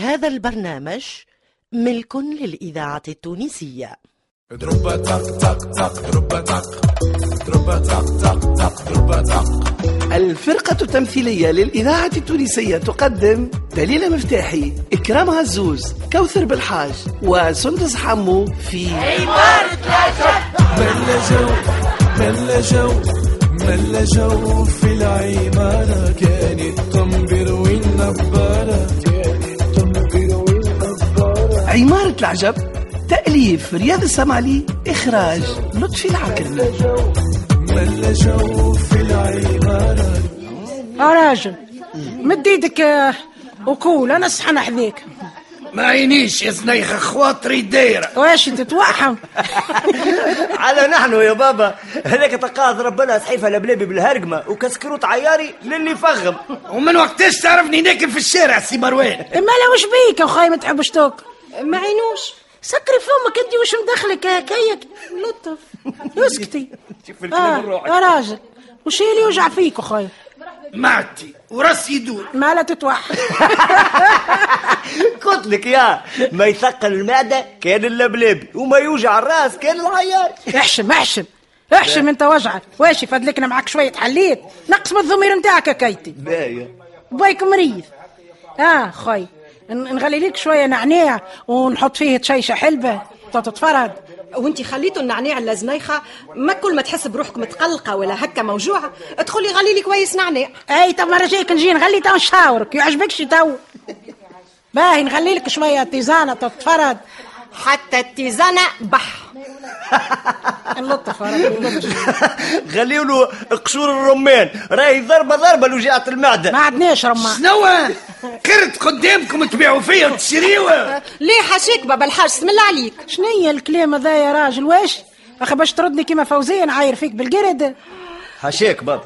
هذا البرنامج ملك للإذاعة التونسية. دروبا تق تق تق دروبا تق. دروبا تق تق تق دروبا تق. الفرقة التمثيلية للإذاعة التونسية تقدم دليلة مفتاحي إكرام عزوز كوثر بالحاج وسندس حمو في ملا جو ملا جو ملا جو في العمارة. كان التنبر والنبارة كان التنبر والنبارة عمارة العجب تأليف رياض السمعلي إخراج لطفي العكرمي ملا جو في العمارة يا راجل مد إيدك آه، وقول أنا صحن حذيك. ما عينيش يا زنيخة خواطري دايرة. واش انت توحم على نحن يا بابا هذاك تقاض ربنا صحيفه لبلابي بالهرقمة وكسكروت عياري للي فغم ومن وقتاش تعرفني ناكل في الشارع سي مروان؟ ما لا وش بيك يا خاي ما تحبش توك؟ ما عينوش. سكري فمك أنت وش مدخلك هكايا لطف. اسكتي. آه يا راجل. وش اللي يوجع فيك يا خاي معدتي ورأسي يدور. ما لا تتوح. قلت لك يا ما يثقل المعدة كان اللبلابي وما يوجع الراس كان العياري احشم احشم. احشم انت وجعك. واش فضلكنا معك شوية حليت نقص من الضمير نتاعك يا كيتي. بايك مريض. آه خوي. ن- نغلي لك شوية نعناع ونحط فيه شيشه حلبة تتفرد وانت خليتوا النعناع اللزنيخة ما كل ما تحس بروحك متقلقة ولا هكا موجوعة ادخلي غلي لي كويس نعناع. أي طب مرة جايك نجي نغلي تو نشاورك يعجبكش تو. باهي نغلي لك شوية تيزانة تتفرد حتى التيزانة بح. نلطف. خليوا له قشور الرمان. راهي ضربة ضربة لوجعه المعدة. ما عدناش رمان شنو؟ كرت قدامكم تبيعوا فيا وتشريوه ليه حاشيك بابا الحاج؟ اسم الله عليك. شنيا الكلام هذا يا راجل؟ واش؟ أخي باش تردني كيما فوزية نعاير فيك بالقرد. حاشاك بابا.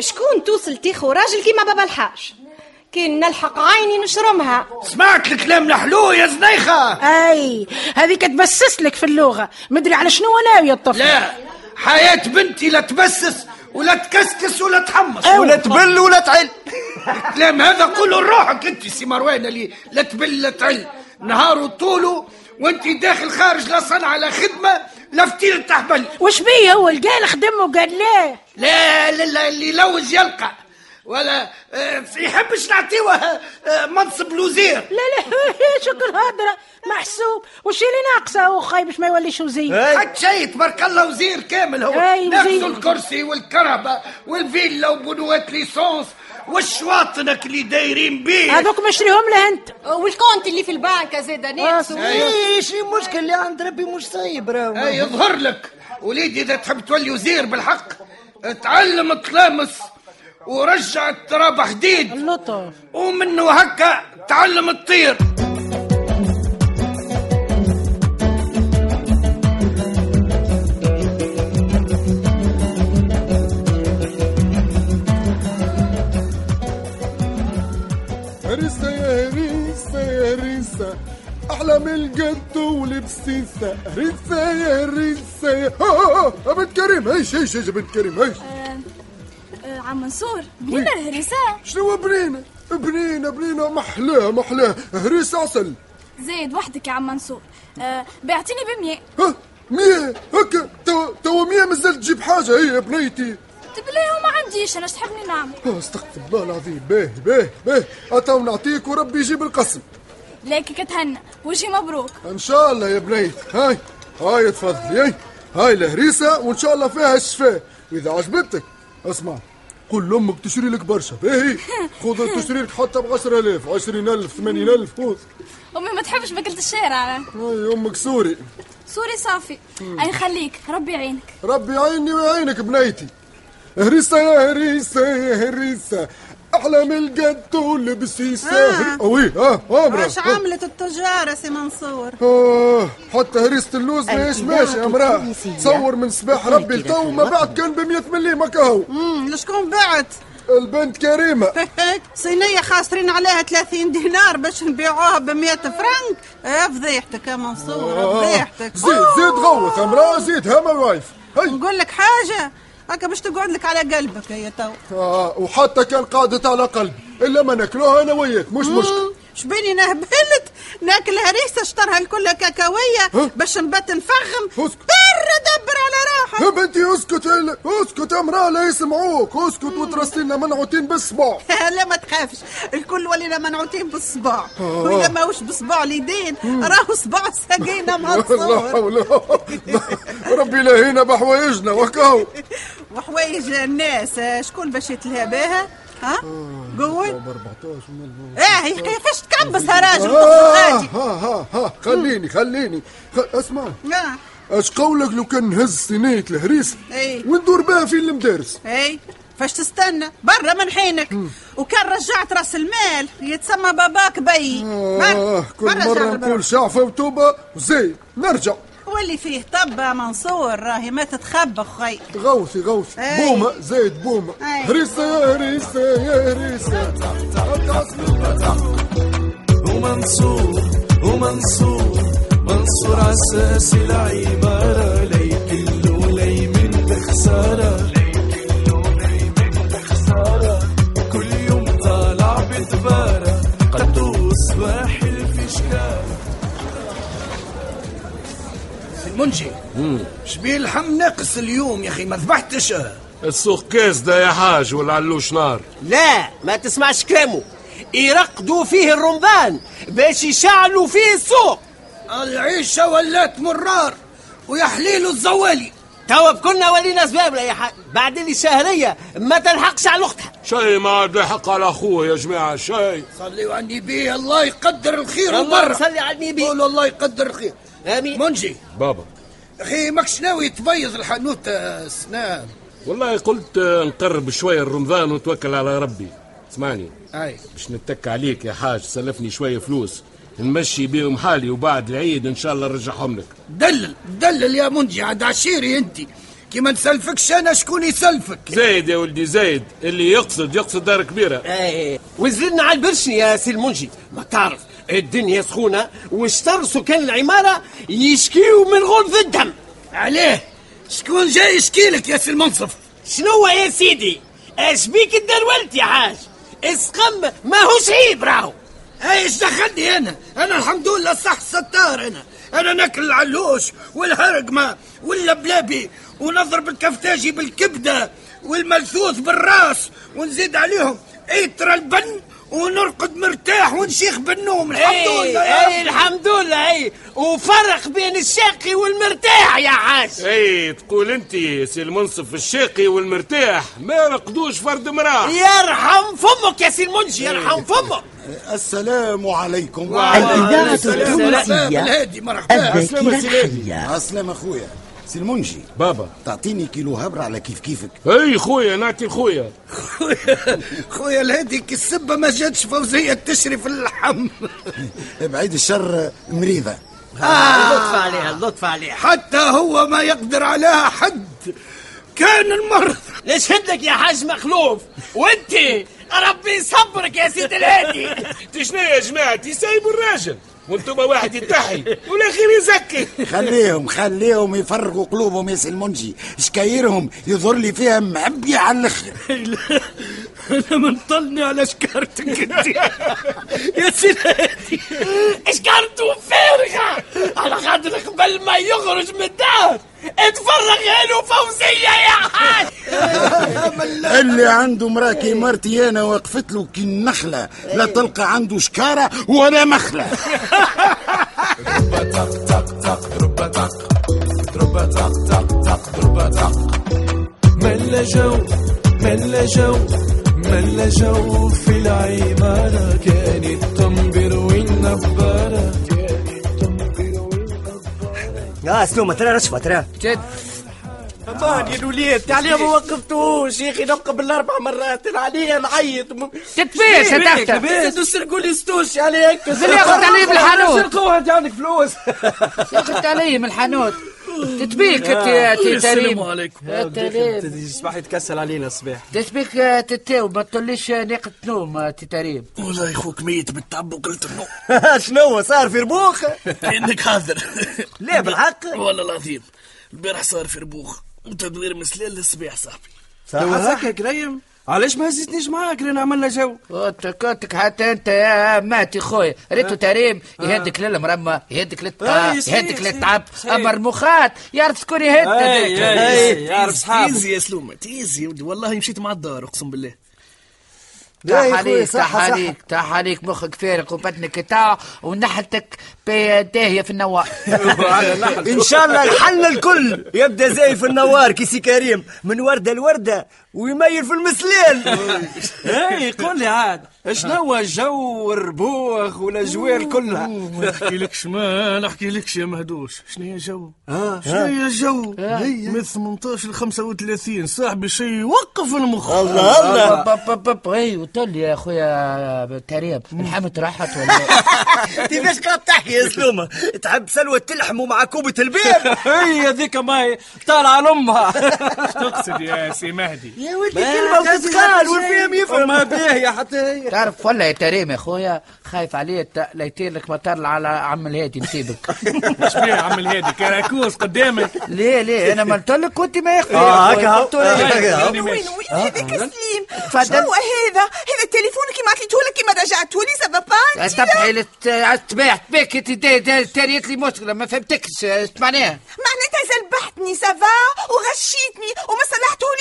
شكون توصل تيخو؟ راجل كيما بابا الحاج. كي نلحق عيني نشرمها. سمعت الكلام الحلو يا زنيخة. أي هذيك تبسس لك في اللغة. مدري على شنو ناوي الطفل. لا حياة بنتي لا تبسس ولا تكسكس ولا تحمص. ولا تبل ولا تعل. الكلام هذا قوله لروحك أنت سي مروان اللي لا تبل لا تعل. نهاره طوله وأنت داخل خارج لا صنعة لا خدمة لا فتيل تحبل وش بيه هو؟ اللي قال خدم وقال لا. لا لا اللي يلوج يلقى. ولا آه، يحبش نعطيوه آه، منصب الوزير. لا لا شكر هدرة محسوب. وش اللي ناقصه هو خاي باش ما يوليش وزير؟ حتى شيء تبارك الله وزير كامل هو. نفسه. الكرسي والكرهبة والفيلا وبنوات l'essence والشواطنك اللي دايرين بيه. هذوك مشريهم له أنت. وال compte اللي في البنك زيدا ناس إيش المشكل اللي عند ربي مش صايب راهو. أي يظهر لك. وليدي إذا تحب تولي وزير بالحق تعلم تلامس ورجع التراب حديد. اللطف. ومنه هكا تعلم تطير هريسة يا هريسة يا هريسة أحلى من الجاتو ولبسيسة. هريسة يا هريسة يا آه، آه، بنت كريم هيش هيش هيش بنت كريم هيش. عم منصور بنينا الهريسة. شنو بنينة بنينة بنينة محلاها محلاها هريسة عسل زايد وحدك يا عم منصور. آه، بعتيني بمية. ها؟ مية؟ هكا؟ تو تو مية مازال تجيب حاجة. هي يا بنيتي. تبليه وما عنديش أنا تحبني نعمل؟ آه، استغفر الله العظيم. باهي باهي باهي أتو نعطيك وربي يجيب القسم. ليكي كتهنى. وجهي مبروك. إن شاء الله يا بنيت. هاي هاي تفضلي. هاي هاي الهريسة وإن شاء الله فيها الشفاء واذا عجبتك اسمع. قول لامك تشري لك برشا. باهي. خذ تشري لك حتى ب 10000 20000 80000 خذ. أمي ما تحبش باكلة الشارع. هاي أمك سوري. سوري صافي. أي خليك ربي يعينك. ربي يعيني ويعينك بنيتي. هريسة يا هريسة يا هريسة. أحلى من الجاتو لبسيسه آه. أوي آه آه مرا. واش عملت التجارة سي منصور؟ آه حتى هريسة اللوز ماشي يا. مراه. تصور من صباح ربي لتو ما بعد كان ب 100 مليم هكاهو امم لشكون بعت؟ البنت كريمة. صينية خاسرين عليها 30 دينار باش نبيعوها ب 100 فرنك. إيه فضيحتك يا منصور آه. فضيحتك. زيد زيد غوث يا مراه زيد هما وايف هاي. نقول لك حاجة هكا باش تقعد لك على قلبك هي تو. آه وحتى كان قعدت على قلبي. إلا ما ناكلوها أنا وياك مش مشكل شبيني نهبلت ناكل هريسه شطرها الكل كاكاوية باش نبات نفخم. برا دبر على روحك يا بنتي اسكت اسكت يا أمرأة لا يسمعوك. اسكت وترسلنا منعوتين بالصباع. لا ما تخافش. الكل ولينا منعوتين بالصباع. واذا ما وش بصباع اليدين راهو صباع ساقينا مع لا حول ربي لاهينا بحوايجنا وكاو وحوايج الناس شكون باش يتلهى بها؟ ها؟ قول 14 آه كيفاش تكبس يا راجل؟ ها ها ها خليني خليني. اسمع. آه اش قولك لو كان نهز صينية الهريس اي وندور بها في المدارس. اي فاش تستنى؟ برا من حينك. وكان رجعت راس المال. يتسمى باباك بي. آه كل مرة. نقول شعفة وتوبة وزيد نرجع. واللي فيه طب يا منصور راهي ما تتخبى خي غوثي غوثي أي. بومة زيد بومة. هريسة يا هريسة يا هريسة. ومنصور ومنصور منصور. عساس العمارة ليكل ولي من بخسارة. كل يوم طالع بتبارة قدوس الفشكار المنجي شبيه اللحم ناقص اليوم يا أخي ما ذبحتش. السوق كاس ده يا حاج ولا علوش نار لا ما تسمعش كلامه. يرقدوا فيه الرمضان باش يشعلوا فيه السوق. العيشة ولات مرار ويا حليل الزوالي. توا كنا ولينا سباب يا حاج بعد اللي الشهرية ما تلحقش على اختها شيء ما عاد يحق على أخوه يا جماعة شيء. صلي على النبي الله يقدر الخير وبرا صلي على النبي قولوا الله يقدر الخير. آمين. منجي. بابا. أخي ماكش ناوي تبيض الحانوت آه، سنان. والله قلت آه، نقرب شوية رمضان ونتوكل على ربي. اسمعني. أي. باش نتك عليك يا حاج سلفني شوية فلوس. نمشي بيهم حالي وبعد العيد إن شاء الله نرجعهم لك. دلل دلل يا منجي عاد عشيري أنت. كي ما نسلفكش أنا شكون يسلفك؟ زايد يا ولدي زايد. اللي يقصد يقصد دار كبيرة. إيه. وزلنا على البرشني يا سي المنجي. ما تعرف الدنيا سخونة واشتر سكان العمارة يشكيوا من غلظ الدم. عليه. شكون جاي يشكيلك يا سي المنصف؟ شنو يا سيدي؟ اش بيك الدرولت يا حاج؟ اسقم ما هوش عيب راهو. إيش دخلني أنا أنا الحمد لله صح ستار أنا أنا ناكل العلوش والهرقمه واللبلابي ونضرب الكفتاجي بالكبدة والملثوث بالراس ونزيد عليهم. إيترة لبن؟ ونرقد مرتاح ونشيخ بالنوم. الحمد اي لله يا اي. الحمد لله اي وفرق بين الشاقي والمرتاح يا حاج اي تقول أنت سي المنصف الشاقي والمرتاح ما رقدوش فرد مراه يرحم فمك يا سي المنجي يرحم فمك. السلام عليكم. الإذاعة السلام. التونسية الهادي مرحبا. الذاكرة الحية السلام أخويا. سي المنجي بابا. تعطيني كيلو هبر على كيف كيفك. أي خويا نعطي لخويا خويا خويا الهادي كي السبة ما جاتش فوزية تشري في اللحم. بعيد الشر مريضة. اللطف عليها اللطف عليها. حتى هو ما يقدر عليها حد. كان المرض. نشهد لك يا حاج مخلوف؟ وانت ربي يصبرك يا سيدي الهادي. تشنو يا جماعة؟ سايبوا الراجل. وأنتم واحد يتحي والاخير يزكي. خليهم خليهم يفرقوا قلوبهم يا سي المنجي شكايرهم يظهر لي فيها معبية على الأخر. أنا منطلني على شكارتك أنت. يا سيدي. اشكرتوا فارغة. على خاطر قبل ما يخرج من الدار. اتفرغ له فوزية يا حاج. اللي عنده مراه كي مرتي أنا وقفت له كي النخلة. لا تلقى عنده شكارة ولا مخلة. تق تق تق تق تق تق تق ضرب تق ملا جو ملا جو. ملا جو في العمارة كانت تنبر والنبارة آه سلومة ترى رشفة ترى. جد. أمان يا الوليد عليه ما وقفتوش يا أخي نبقى بالأربع مرات. عليه نعيط تتفيش تحت تسرقوا لي ستوش عليك زين ياخذ عليه بالحانوت سرقوها انت عندك فلوس. ياخذ عليه من الحانوت. تتبيك تي السلام عليكم. يا تريم الصباح يتكسل علينا الصباح. تتبيك تتاو ما تطليش ناقة نوم تي تريم والله خوك ميت بالتعب وقلت النوم. شنو صار في ربوخ؟ إنك حاضر. ليه بالحق. والله العظيم. البارح صار في ربوخ. وتدوير مسلال للصباح صاحبي. صح. هكا كريم علاش ما هزيتنيش معاك؟ لأن عملنا جو. كنت كنتك حتى أنت يا ماتي خويا ريتو تريم. يهدك للمرمى يهدك للطا صحيح، يهدك للتعب. اما المخات يعرف شكون يهد يعرف صحابه. تيزي يا سلومة تيزي والله مشيت مع الدار أقسم بالله. صحة، تاح صحة. عليك تاح عليك مخك فارق وبطنك تاع ونحلتك داهيه في النوار. إن شاء الله الحل الكل. يبدأ زي في النوار كيسي كريم. من وردة لوردة. ويميل في المسلين إي قول لي عاد شنو هو الجو والربوخ والاجواء كلها؟ نحكي لكش ما نحكي لكش يا مهدوش. شنو هي جو؟ آه، شنو هي الجو من 18 ل 35 صاحبي شيء يوقف المخ. إي وتقول لي يا خويا تريم الحمد راحت ولا؟ كيفاش قاعد تحكي يا سلومة؟ تحب سلوى تلحم مع كوبة البيض؟ هي هذيك ماي طالعه لامها تقصد يا سي مهدي؟ يا ولدي كلمة وتتقال والفهم يفهم ما باهيه حتى هي. تعرف ولا يا تريم يا خويا خايف عليه ت- لا يطير لك مطر على عم الهادي نسيبك. إيش بيه يا عم الهادي؟ كراكوس قدامك ليه ليه؟ أنا ما قلت لك كنت ما يخفي آه، هكا هو. وين وين هذاك سليم؟ تفضل. شنو هذا؟ هذا التليفون كيما عطيته لك كيما رجعته لي سافا با أنت تبحي التباع تباك تاريت لي مشكلة ما فهمتكش إيش معناها؟ معناتها زلبحتني سافا وغشيتني وما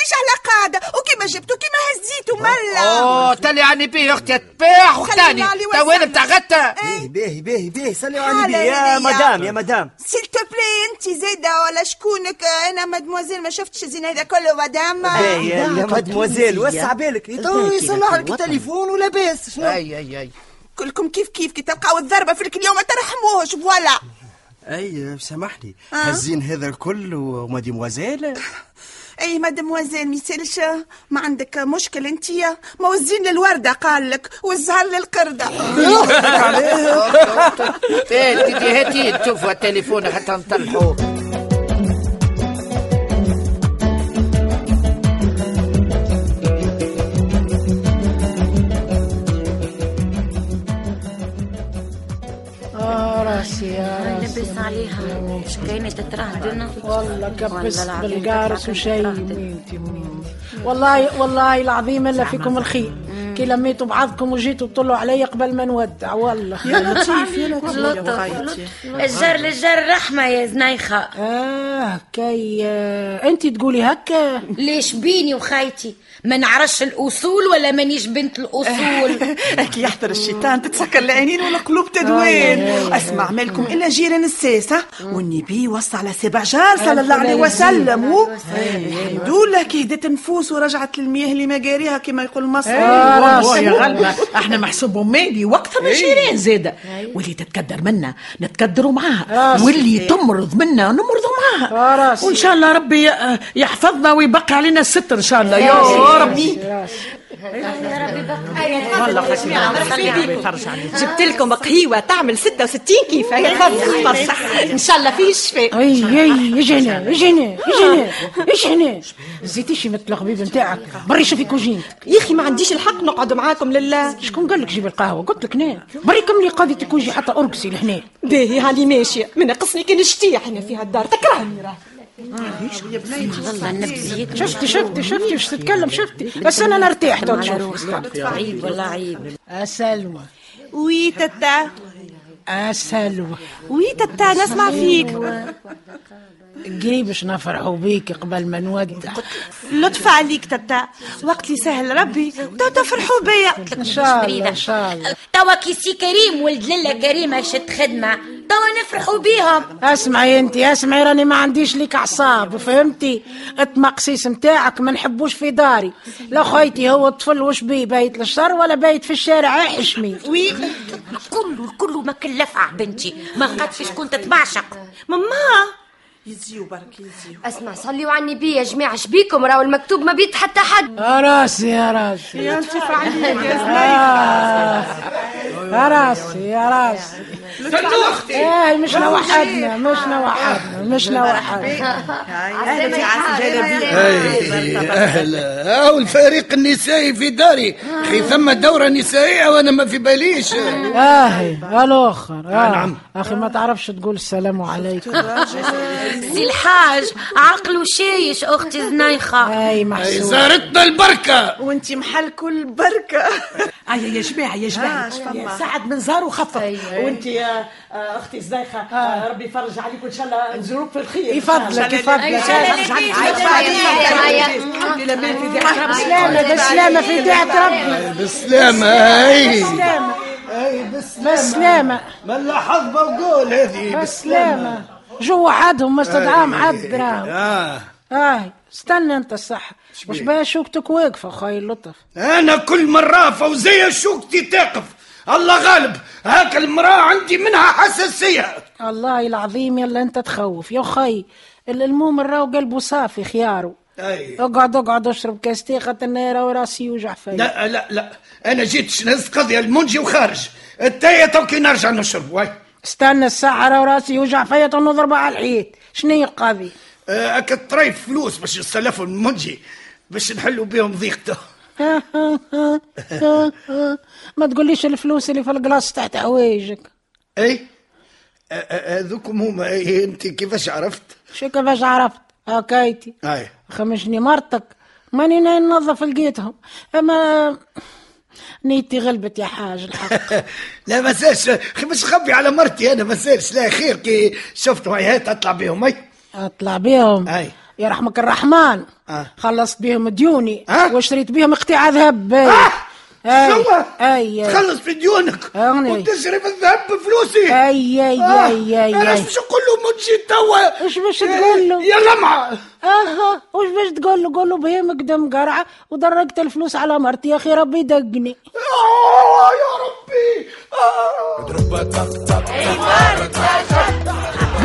صلحتهوليش على قاعدة؟ وكيما جبته كيما هزيته ملا أوه تلي عني بيه أختي تباع وختاني تو أنا بتاع غتا باهي باهي باهي باهي حالة علي بيه. يا. مدام يا مدام. s'il te plaît أنت زايدة ولا شكونك؟ أنا مادموزيل ما شفتش الزين هذا كله مدام. باهي يا مادموزيل وسع بالك. تو يصلح لك التليفون ولاباس شنو؟ أي أي أي. كلكم كيف كيف؟ كي تلقاو الضربة فيك اليوم ما ترحموهش voilà. أي سامحني. آه. هزين هذا الكل وماديموازيل أي مادموزيل ميسالش ما عندك مشكل انتيا موزين للوردة قال لك والزهر للقردة. هاتي هاتي تشوفوا التليفون حتى نطلعوه لبس عليها. مش كاينة تترهدنا. والله كبس بالقارص وشيء تترهدن. ميتي والله والله العظيم إلا فيكم الخير. كي لميتوا بعضكم وجيتوا تطلوا علي قبل ما نودع والله. يا لطيف يا لطيف. الجار للجار رحمة يا زنيخة آه كي آه، انت تقولي هكا؟ ليش بيني وخايتي؟ ما نعرفش الأصول ولا مانيش بنت الأصول. كي يحضر الشيطان تتسكر العينين والقلوب تدوين. أسمع مالكم إلا جيران الساسة والنبي وصى على سبع جار صلى الله عليه وسلم. الحمد لله كي هدت نفوس ورجعت للمياه اللي ما جاريها كما يقول المصري. راسي. يا غلبة إحنا محسوبهم مالي وقتها من إيه. جيران زادة واللي تتكدر منا نتكدروا معاها. واللي تمرض منا نمرضوا معاها. وإن شاء الله ربي يحفظنا ويبقي علينا الستر إن شاء الله. يا ربي. جبت لكم قهيوة تعمل 66 كيف فرصة ان شاء الله فيه الشفاء اي اي أجي هنا أجي هنا أجي هنا أجي هنا زيتيش مثل الغبيب نتاعك بري شوفي كوجينتك يا أخي ما عنديش الحق نقعد معاكم لله شكون قال لك جيبي القهوه قلت لك هنا بري كملي قاضي تكوجي حتى ارقصي لهنا باهي هاني ماشية من ناقصني كي نشتيح هنا في هالدار تكرهني راه شفتي شفتي شفتي واش تتكلم شفتي بس أنا نرتاح تو عيب والله عيب سلوى oui tata سلوى oui tata نسمع فيك قريب باش نفرحوا بيك قبل ما نودع لطف عليك tata وقت اللي سهل ربي تو تفرحوا بيا. إن شاء الله إن شاء الله. توا كيسي كريم ولد لله كريمة شت خدمة. توا نفرحوا بيهم. اسمعي انت اسمعي راني ما عنديش ليك أعصاب فهمتي؟ التمقسيس نتاعك ما نحبوش في داري. لا خيتي هو الطفل وش بيه بايت للشر ولا بايت في الشارع؟ يحشمي وي. كله كله ما كلفع بنتي. ما لقاتش شكون تتبعشق ماما! يزيو برك يزيو اسمع صليوا على النبي يا جماعة شبيكم راهو المكتوب ما بيت حتى حد يا راسي يا راسي يا انت فعليك آه. يا راسي يا راسي إيه مش نوحدنا مش نوحدنا مش نوحدنا أهلا أهلا أهلا والفريق النسائي في داري أخي ثم دوره نسائيه وأنا ما في باليش اهي الآخر آه. نعم. أخي ما تعرفش تقول السلام عليكم سي الحاج عقل وشايش أختي زنيخه اي أي زارتنا البركه وانت محل كل بركه هيا يا جماعة يا جماعة آه،. سعد من زار وخفف. وانت يا آه، أختي زديخه آه، ربي يفرج عليك وان شاء الله نزوروك في الخير يفضلك يفضلك يفرج عليك بسلامة بسلامة في داعة ربي بالسلامة هاي بسلامة هاي بالسلامة بسلامة من حظ وقول هذه بسلامة جو وحدهم ما استدعاهم حد راهم آه. هاي استنى انت الصح. وش بها شوكتك واقفة خاي اللطف أنا كل مرة فوزية شوكتي تقف. الله غالب هاك المرأة عندي منها حساسية. الله العظيم يلا انت تخوف. يا خي المهم الراو قلبه صافي خياره. أي. اقعد اقعد اشرب كاس تي خاطر أنا وراسي يوجع فيا. لا لا لا. أنا جيت نهز قضية المنجي وخارج. التاية توكي نرجع نشرب. واي. استنى الساعة راسي يوجع فيا تنضرب على الحيط. شنو هي القضية؟ آه، اكد طريف فلوس باش نسلفوا المنجي باش نحلوا بهم ضيقته. ما تقوليش الفلوس اللي في القلاص تحت حوايجك. أي؟ آه، آه، هذوكم هما. أنت كيفاش عرفت؟ شو كيفاش عرفت؟ هكايتي اي خمشني مرتك. ماني ننظف لقيتهم. أما نيتي غلبت يا حاج الحق. لا ما سالش مش خبي على مرتي أنا ما سالش لا خير كي شفت هيهات أطلع بهم أي. أطلع بيهم أي. يرحمك الرحمن آه. خلصت بيهم ديوني آه. وشريت بيهم قطيع ذهب آه. اي شو اي اي تخلص في ديونك أغني. وتشري في الذهب بفلوسي اي اي آه. اي اي أنا اي باش نقول له منجي توا إيش باش تقول له؟ يا لمعه أها وش باش تقول له قول له بهيمك دم قرعه ودرجت الفلوس على مرتي يا أخي ربي يدقني آه يا ربي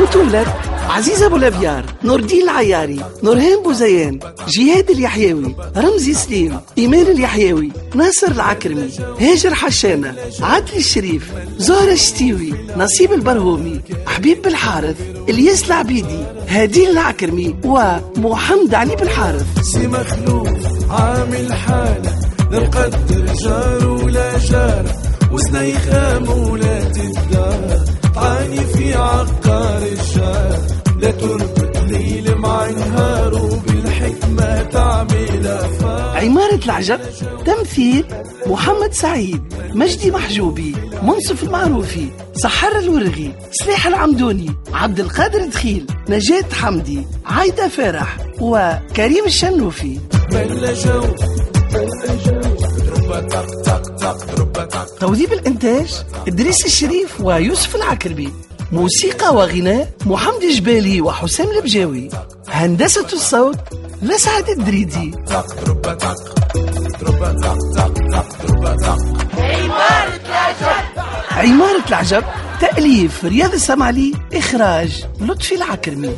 بطولة عزيز أبو الأبيار نور الدين العياري نورهان بوزيان جهاد اليحيوي رمزي سليم إيمان اليحيوي ناصر العكرمي هاجر حشانة عادل الشريف زهرة الشتيوي نصيب البرهومي حبيب بالحارث إلياس العبيدي هادين العكرمي ومحمد علي بالحارث. سي مخلوق عامل حالة نقدر جار ولا جار وزنيخة مولات الدار تعاني في عقار الشار لا تربط ليل مع نهار وبالحكمة تعمل عمارة العجب تمثيل محمد سعيد مجدي محجوبي منصف المعروفي سحر الورغي سلاح العمدوني عبد القادر دخيل نجاة حمدي عايدة فرح وكريم الشنوفي. ملا جو ملا جو تربة توظيف الإنتاج إدريس الشريف ويوسف العكربي موسيقى وغناء محمد جبالي وحسام البجاوي. هندسة الصوت لسعد الدريدي. عمارة العجب تأليف رياض السمعلي إخراج لطفي العكرمي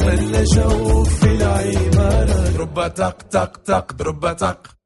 ملا جو في العمارة. تربة تق تق تق تربة تق